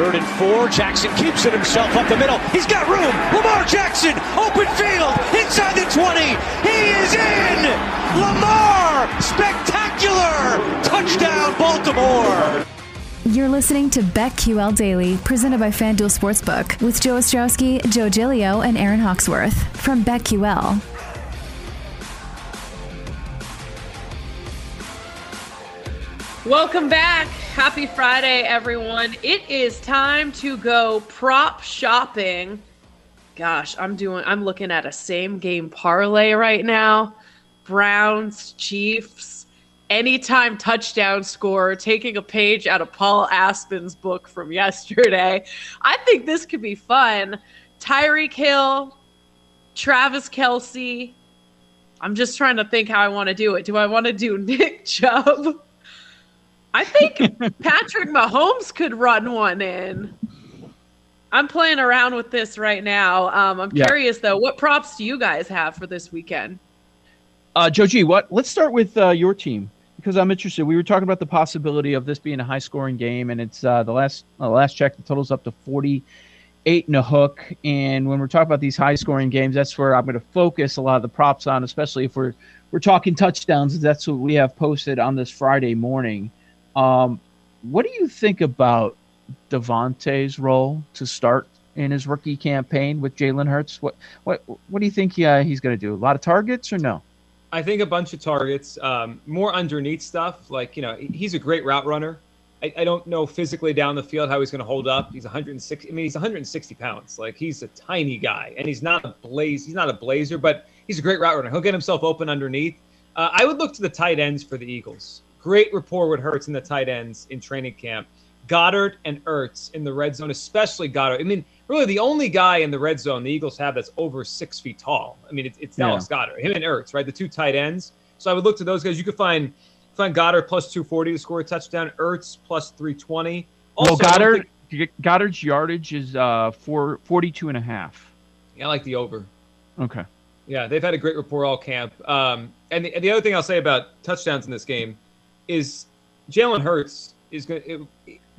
Third and four. Jackson keeps it himself up the middle. He's got room. Lamar Jackson, open field, inside the 20. He is in. Lamar, spectacular. Touchdown, Baltimore. You're listening to BetQL Daily, presented by FanDuel Sportsbook, with Joe Ostrowski, Joe Giglio, and Aaron Hawksworth from BetQL. Welcome back. Happy Friday, everyone. It is time to go prop shopping. Gosh, I'm doing I'm looking at a same game parlay right now. Browns, Chiefs, anytime touchdown score, taking a page out of Paul Aspen's book from yesterday. I think this could be fun. Tyreek Hill, Travis Kelce. I'm just trying to think how I want to do it. Do I want to do Nick Chubb? I think Patrick Mahomes could run one in. I'm playing around with this right now. Um, I'm yeah. curious though, what props do you guys have for this weekend? Uh, Joe G, what? Let's start with uh, your team because I'm interested. We were talking about the possibility of this being a high-scoring game, and it's uh, the last uh, last check. The total's up to 48 and a hook. And when we're talking about these high-scoring games, that's where I'm going to focus a lot of the props on, especially if we're we're talking touchdowns. That's what we have posted on this Friday morning. Um, what do you think about DeVonta's role to start in his rookie campaign with Jalen Hurts? What what what do you think uh, he's going to do? A lot of targets or no? I think a bunch of targets, um, more underneath stuff. Like you know, he's a great route runner. I, I don't know physically down the field how he's going to hold up. He's 160. I mean, he's 160 pounds. Like he's a tiny guy, and he's not a blaze. He's not a blazer, but he's a great route runner. He'll get himself open underneath. Uh, I would look to the tight ends for the Eagles. Great rapport with Hurts in the tight ends in training camp. Goedert and Ertz in the red zone, especially Goedert. I mean, really the only guy in the red zone the Eagles have that's over six feet tall. I mean, it's, it's Dallas yeah. Goedert, him and Ertz, right? The two tight ends. So I would look to those guys. You could find find Goedert plus 240 to score a touchdown, Ertz plus 320. Also, well, Goedert, think, Goedert's yardage is uh, four, 42 and a half. Yeah, I like the over. Okay. Yeah, they've had a great rapport all camp. Um, and, the, and the other thing I'll say about touchdowns in this game – is Jalen Hurts is going to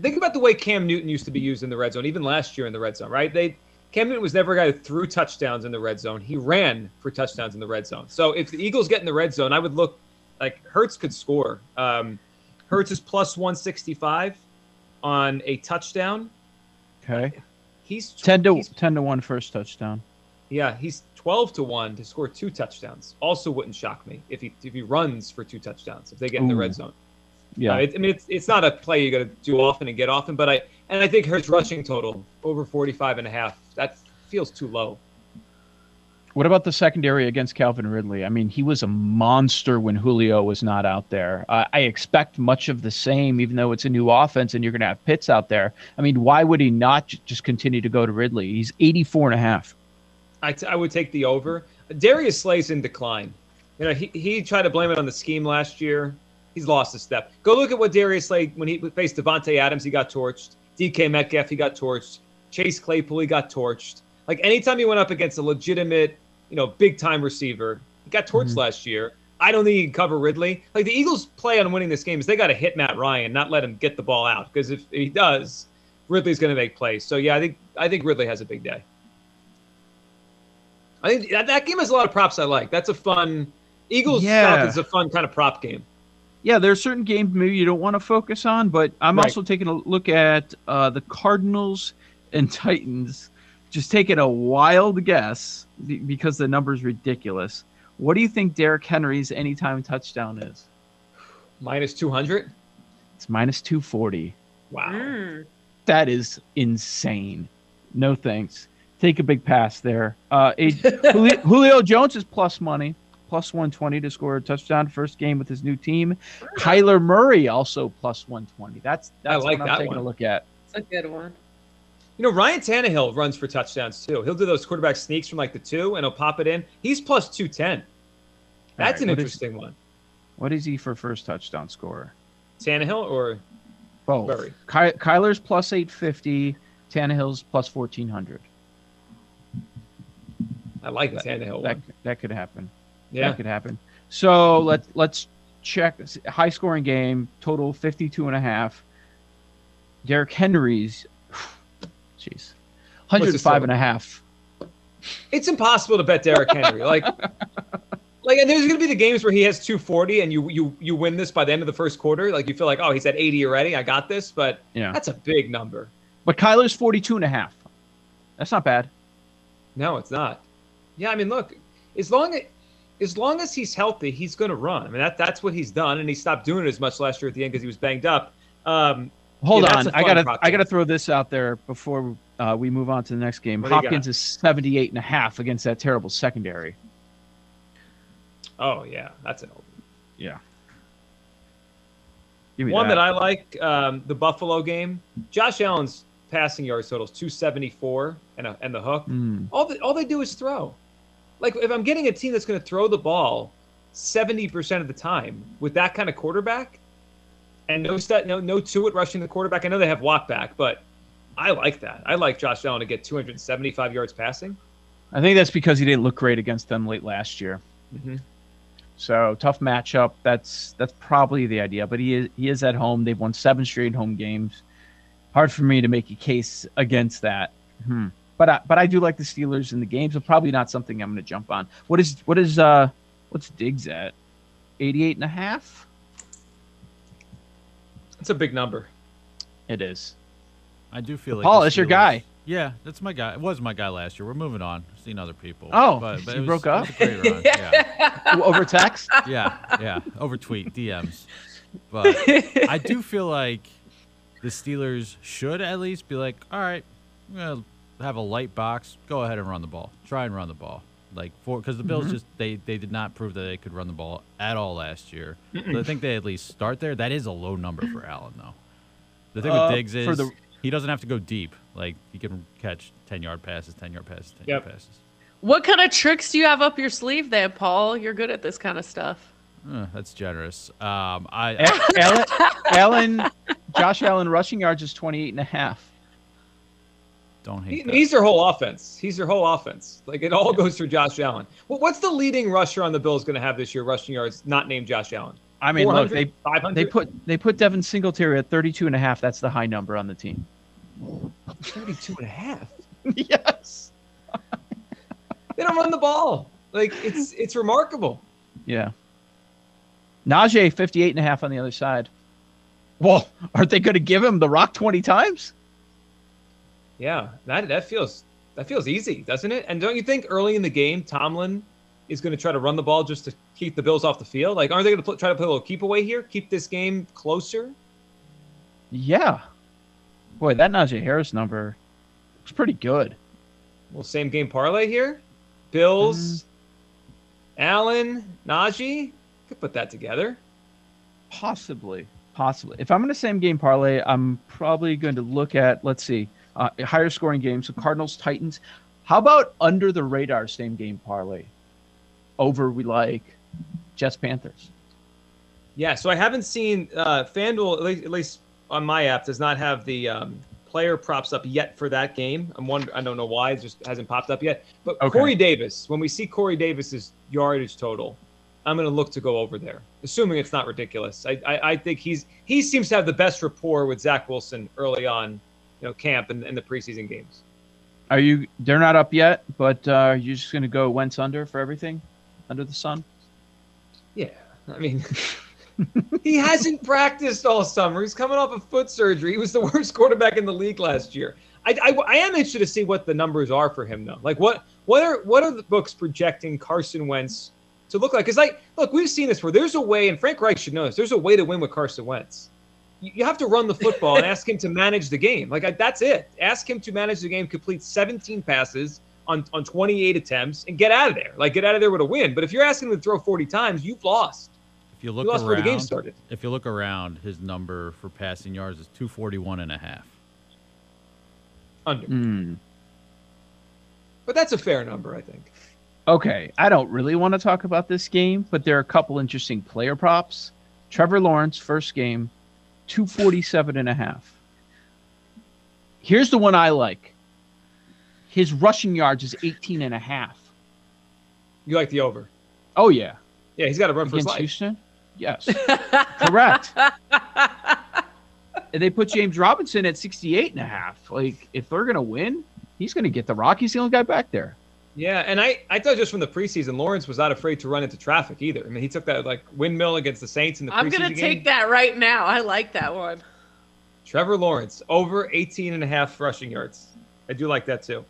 think about the way Cam Newton used to be used in the red zone, even last year in the red zone, right? They Cam Newton was never a guy who threw touchdowns in the red zone. He ran for touchdowns in the red zone. So if the Eagles get in the red zone, I would look like Hurts could score. Um, Hurts is plus 165 on a touchdown. Okay. He's 10 to he's, 10 to 1 first touchdown. Yeah, he's 12 to 1 to score two touchdowns. Also wouldn't shock me if he if he runs for two touchdowns if they get in the red zone. Yeah, uh, it, I mean it's it's not a play you got to do often and get often, but I and I think Hurts rushing total over 45 and a half. That feels too low. What about the secondary against Calvin Ridley? I mean, he was a monster when Julio was not out there. Uh, I expect much of the same, even though it's a new offense and you're going to have Pitts out there. I mean, why would he not just continue to go to Ridley? He's 84 and a half. I, t- I would take the over. Darius Slay's in decline. You know, he, he tried to blame it on the scheme last year. He's lost a step. Go look at what Darius Slay when he faced Davante Adams, he got torched. DK Metcalf, he got torched. Chase Claypool, he got torched. Like anytime he went up against a legitimate, you know, big time receiver, he got torched mm-hmm. last year. I don't think he can cover Ridley. Like the Eagles' play on winning this game is they got to hit Matt Ryan, not let him get the ball out. Because if he does, Ridley's going to make plays. So yeah, I think I think Ridley has a big day. I think that, that game has a lot of props I like. That's a fun Eagles yeah. Falcons a fun kind of prop game. Yeah, there are certain games maybe you don't want to focus on, but I'm right. also taking a look at uh, the Cardinals and Titans. Just taking a wild guess because the number is ridiculous. What do you think Derrick Henry's anytime touchdown is? Minus 200? It's minus 240. Wow. Mm. That is insane. No thanks take a big pass there. Uh, a, Julio, Julio, Jones is plus money, plus 120 to score a touchdown first game with his new team. Kyler Murray also plus 120. That's that's I like what I'm that taking one. a look at. It's a good one. You know, Ryan Tannehill runs for touchdowns too. He'll do those quarterback sneaks from like the two, and he'll pop it in. He's plus 210. That's right, an interesting is, one. What is he for first touchdown scorer? Tannehill or both? Murray? Ky- Kyler's plus 850. Tannehill's plus 1400. I like Tannehill that, one. That could happen. Yeah, that could happen. So let's let's check high scoring game total 52 and a half. Derrick Henry's Jeez. 105 and a half. It's impossible to bet Derrick Henry. Like, like, and there's going to be the games where he has 240 and you you you win this by the end of the first quarter. Like, you feel like, oh, he's at 80 already. I got this. But Yeah. that's a big number. But Kyler's 42 and a half. That's not bad. No, it's not. Yeah, I mean, look, as long as as long as he's healthy, he's going to run. I mean, that that's what he's done, and he stopped doing it as much last year at the end because he was banged up. Um, Hold Yeah, on. I gotta I gotta throw this out there before uh, we move on to the next game. What Hopkins is 78 and a half against that terrible secondary. oh yeah, that's an old Yeah. One that. I like. Um, the Buffalo game. Josh Allen's passing yards totals 274 and a, and the hook. Mm. All the, all they do is throw. Like if I'm getting a team that's going to throw the ball 70% of the time with that kind of quarterback and no stat, no no to it rushing the quarterback. I know they have Watt back, but I like that. I like Josh Allen to get 275 yards passing. I think that's because he didn't look great against them late last year. Mhm. So tough matchup. That's that's probably the idea. But he is he is at home. They've won seven straight home games. Hard for me to make a case against that. Hmm. But I, but I do like the Steelers in the games. But probably not something I'm going to jump on. What is what is uh what's Diggs at? 88 and a half? It's a big number. It is. I do feel like Paul, the that's your guy. Yeah, that's my guy. It was my guy last year. We're moving on. Seen other people. Oh, but, but you it was, broke it up? was a great run. Yeah, Over text? yeah, yeah. Over tweet DMs. But I do feel like the Steelers should at least be like, all right, we're gonna have a light box. Go ahead and run the ball. Try and run the ball. Like for because the Bills just they they did not prove that they could run the ball at all last year. So I think they at least start there. That is a low number for Allen though. The thing Uh, with Diggs is the- he doesn't have to go deep. Like he can catch ten yard passes, ten yard passes, ten Yep. yard passes. What kind of tricks do you have up your sleeve there, Paul? You're good at this kind of stuff. Uh, that's generous. Um, I, A- Allen, Allen, Josh Allen rushing yards is 28 and a half. Don't He, hate that. he's their whole offense. He's their whole offense. Like it all goes through Josh Allen. Well, what's the leading rusher on the Bills going to have this year rushing yards not named Josh Allen? I mean, look, they 500? they put they put Devin Singletary at 32 and a half. That's the high number on the team. 32 and a half. yes. They don't run the ball. Like it's it's remarkable. Yeah. Najee 58 and a half on the other side. Well, aren't they going to give him the rock 20 times? Yeah, that that feels that feels easy, doesn't it? And don't you think early in the game Tomlin is going to try to run the ball just to keep the Bills off the field? Like, aren't they going to try to play a little keep away here, keep this game closer? Yeah. Boy, that Najee Harris number looks pretty good. Well, same game parlay here. Bills, mm-hmm. Allen, Najee. Could put that together. Possibly. Possibly. If I'm in the same game parlay, I'm probably going to look at, let's see, uh, higher scoring game. So Cardinals, Titans. How about under the radar same game parlay? Over, we like Jets, Panthers. Yeah, so I haven't seen uh, FanDuel, at least, at least on my app, does not have the um, player props up yet for that game. I'm wondering, I don't know why, it just hasn't popped up yet. But Okay. Corey Davis, when we see Corey Davis's yardage total, I'm going to look to go over there, assuming it's not ridiculous. I, I, I think he's he seems to have the best rapport with Zach Wilson early on, you know, camp and, and the preseason games. Are you, they're not up yet, but uh, are you just going to go Wentz under for everything under the sun? Yeah, I mean, he hasn't practiced all summer. He's coming off of foot surgery. He was the worst quarterback in the league last year. I, I, I am interested to see what the numbers are for him though. Like what what are what are the books projecting Carson Wentz to look like? Because like look, we've seen this where there's a way, and Frank Reich should know this. There's a way to win with Carson Wentz. You, you have to run the football and ask him to manage the game. Like I, that's it. Ask him to manage the game, complete 17 passes on on 28 attempts, and get out of there. Like get out of there with a win. But if you're asking him to throw 40 times, you've lost. If you look You lost around, the game started. if you look around, his number for passing yards is 241 and a half. Under. Hmm. But that's a fair number, I think. Okay, I don't really want to talk about this game, but there are a couple interesting player props. Trevor Lawrence, first game, 247 and a half. Here's the one I like. His rushing yards is 18 and a half. You like the over. Oh, yeah. Yeah, he's got to run for his Against life. Houston? Yes. Correct. and they put James Robinson at 68 and a half. Like, if they're going to win, he's going to get the rock. He's the only guy back there. Yeah, and I, I thought just from the preseason, Lawrence was not afraid to run into traffic either. I mean, he took that like windmill against the Saints in the I'm gonna take that right now. I like that one. Trevor Lawrence over 18 and a half rushing yards. I do like that too.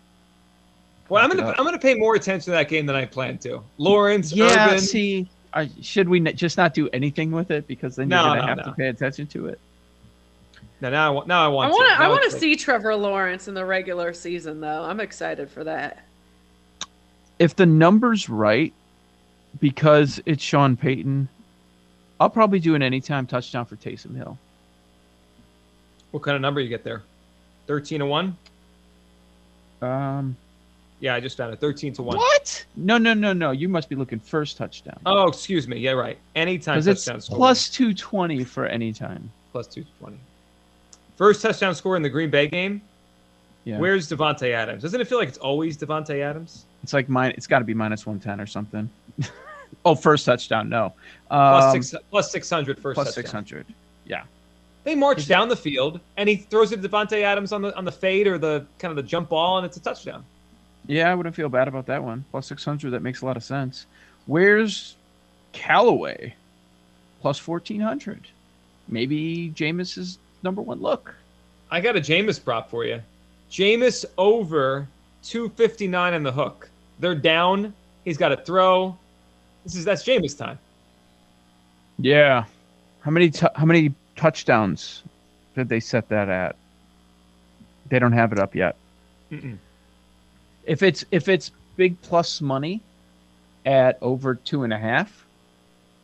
Well, I'm gonna up. I'm gonna pay more attention to that game than I planned to. Lawrence, Yeah, Urban. see, I, should we n- just not do anything with it because then you're gonna no, have no. to pay attention to it. Now, now I want. Now I want. I want. want to. to. I want to see Trevor Lawrence in the regular season, though. I'm excited for that. If the number's right, because it's Sean Payton, I'll probably do an anytime touchdown for Taysom Hill. What kind of number you get there? 13 to one. Um, Yeah, I just found it. 13 to one. what? No, no, no, no. You must be looking first touchdown. Oh, excuse me. Yeah, right. Anytime Because it's touchdown score. plus 220 for anytime. plus 220. First touchdown score in the Green Bay game. Yeah. Where's Davante Adams? Doesn't it feel like it's always Davante Adams? It's like mine. It's got to be minus 110 or something. oh, first touchdown. No. Plus Um, six, plus 600 first plus touchdown. 600. Yeah. They march down the field, and he throws it to Davante Adams on the on the fade or the kind of the jump ball, and it's a touchdown. Yeah, I wouldn't feel bad about that one. Plus 600, that makes a lot of sense. Where's Callaway? Plus 1400. Maybe Jameis's number one look. I got a Jameis prop for you. Jameis over 259 on the hook. They're down. He's got to throw. This is that's Jameis time. Yeah. How many t- how many touchdowns did they set that at? They don't have it up yet. Mm-mm. If it's if it's big plus money at over two and a half,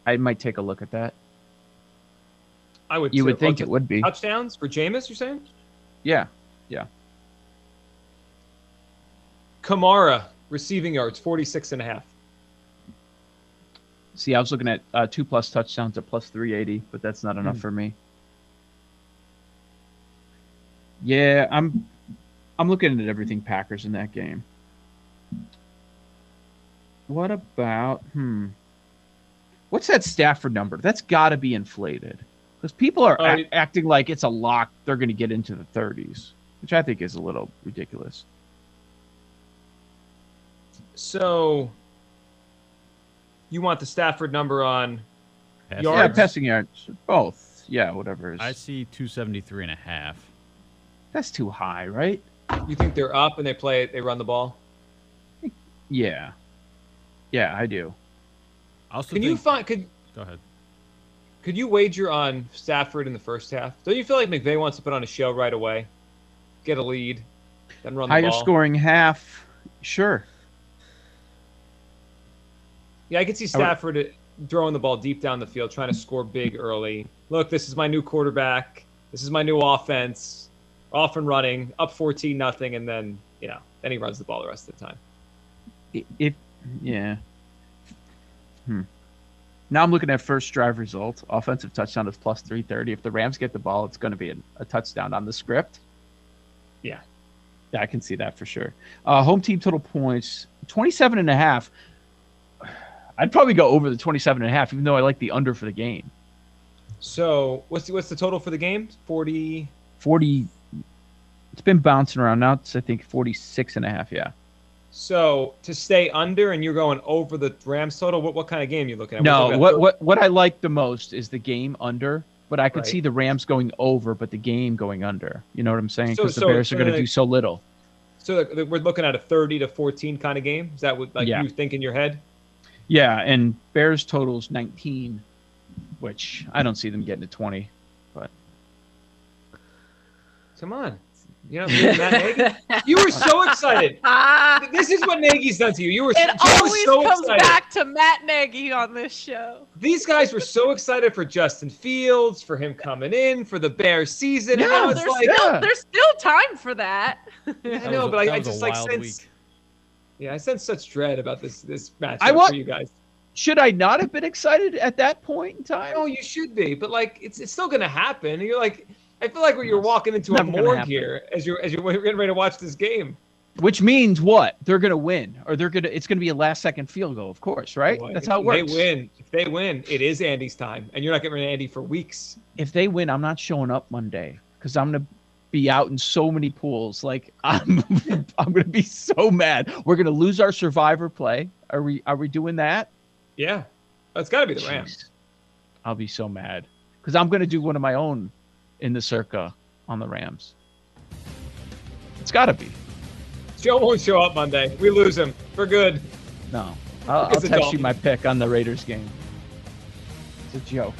I might take a look at that. I would. You too. would think Oh, it would be. touchdowns for Jameis. You're saying? Yeah, yeah. Kamara receiving yards 46 and a half. See, I was looking at uh, two plus touchdowns at plus 380, but that's not enough Hmm. for me. Yeah, I'm I'm looking at everything Packers in that game. What about hmm? What's that Stafford number? That's got to be inflated because people are ac- acting like it's a lock. They're going to get into the 30s, which I think is a little ridiculous. So you want the Stafford number on? Pass Yards. Yeah, passing yards, both. Yeah, whatever. Is, I see 273 and a half. that's too high, right? You think they're up and they play? They run the ball. Yeah. Yeah, I do. I also Can you think, find? Could go ahead. could you wager on Stafford in the first half? Don't you feel like McVay wants to put on a show right away, get a lead, then run the ball? Higher ball? scoring half. Sure. Yeah, I could see I would- Stafford uh, throwing the ball deep down the field, trying to score big early. Look, this is my new quarterback. This is my new offense. Off and running, up fourteen nothing, and then you know, then he runs the ball the rest of the time. If yeah. Hmm. Now I'm looking at first drive result. Offensive touchdown is plus 330. If the Rams get the ball, it's going to be a, a touchdown on the script. Yeah. Yeah, I can see that for sure. Uh, home team total points 27 and a half. I'd probably go over the 27 and a half, even though I like the under for the game. So what's the, what's the total for the game? Forty. 40. It's been bouncing around now. It's, I think, 46 and a half. Yeah. So to stay under, and you're going over the Rams total. What what kind of game you looking at? No, at what, what what I like the most is the game under, but I could Right. see the Rams going over, but the game going under. You know what I'm saying? So- Because the so- Bears so are going to do so little. So we're looking at a thirty to fourteen kind of game. Is that what like Yeah. you think in your head? Yeah, and Bears totals 19, which I don't see them getting to 20. Come on, you know Matt Nagy. You were so excited. Ah, This is what Nagy's done to you. You were it Joe was always so comes excited. back to Matt Nagy on this show. These guys were so excited for Justin Fields, for him coming in, for the Bears season. and Yeah, now there's, like, still, yeah. there's still time for that. I know, but I, I just like since. week. Yeah, I sense such dread about this this matchup I want- for you guys. Should I not have been excited at that point in time? No, you should be, but like it's it's still gonna happen. You're like, I feel like you're walking into a morgue here as you're as you're getting ready to watch this game. Which means what? They're going to win, or they're going to. It's going to be a last second field goal, of course, right? Boy, That's how it works. They win. If they win, it is Andy's time, and you're not getting rid of Andy for weeks. If they win, I'm not showing up Monday. because I'm gonna be out in so many pools. Like I'm, I'm gonna be so mad. We're gonna lose our survivor play. Are we? Are we doing that? Yeah, that's got to be the Rams. Jeez. I'll be so mad because I'm gonna do one of my own in the circa on the Rams. It's got to be. Joe won't show up Monday. We lose him for good. No, I'll, I'll text you my pick on the Raiders game. It's a joke.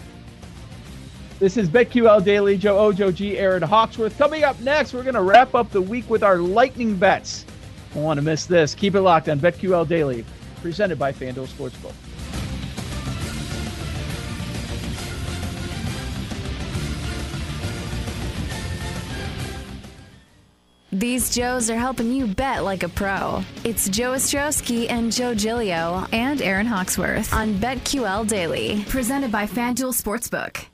This is BetQL Daily. Joe Ojo G, Aaron Hawksworth. Coming up next, we're going to wrap up the week with our lightning bets. Don't want to miss this. Keep it locked on BetQL Daily, presented by FanDuel Sportsbook. These Joes are helping you bet like a pro. It's Joe Ostrowski and Joe Giglio and Aaron Hawksworth on BetQL Daily, presented by FanDuel Sportsbook.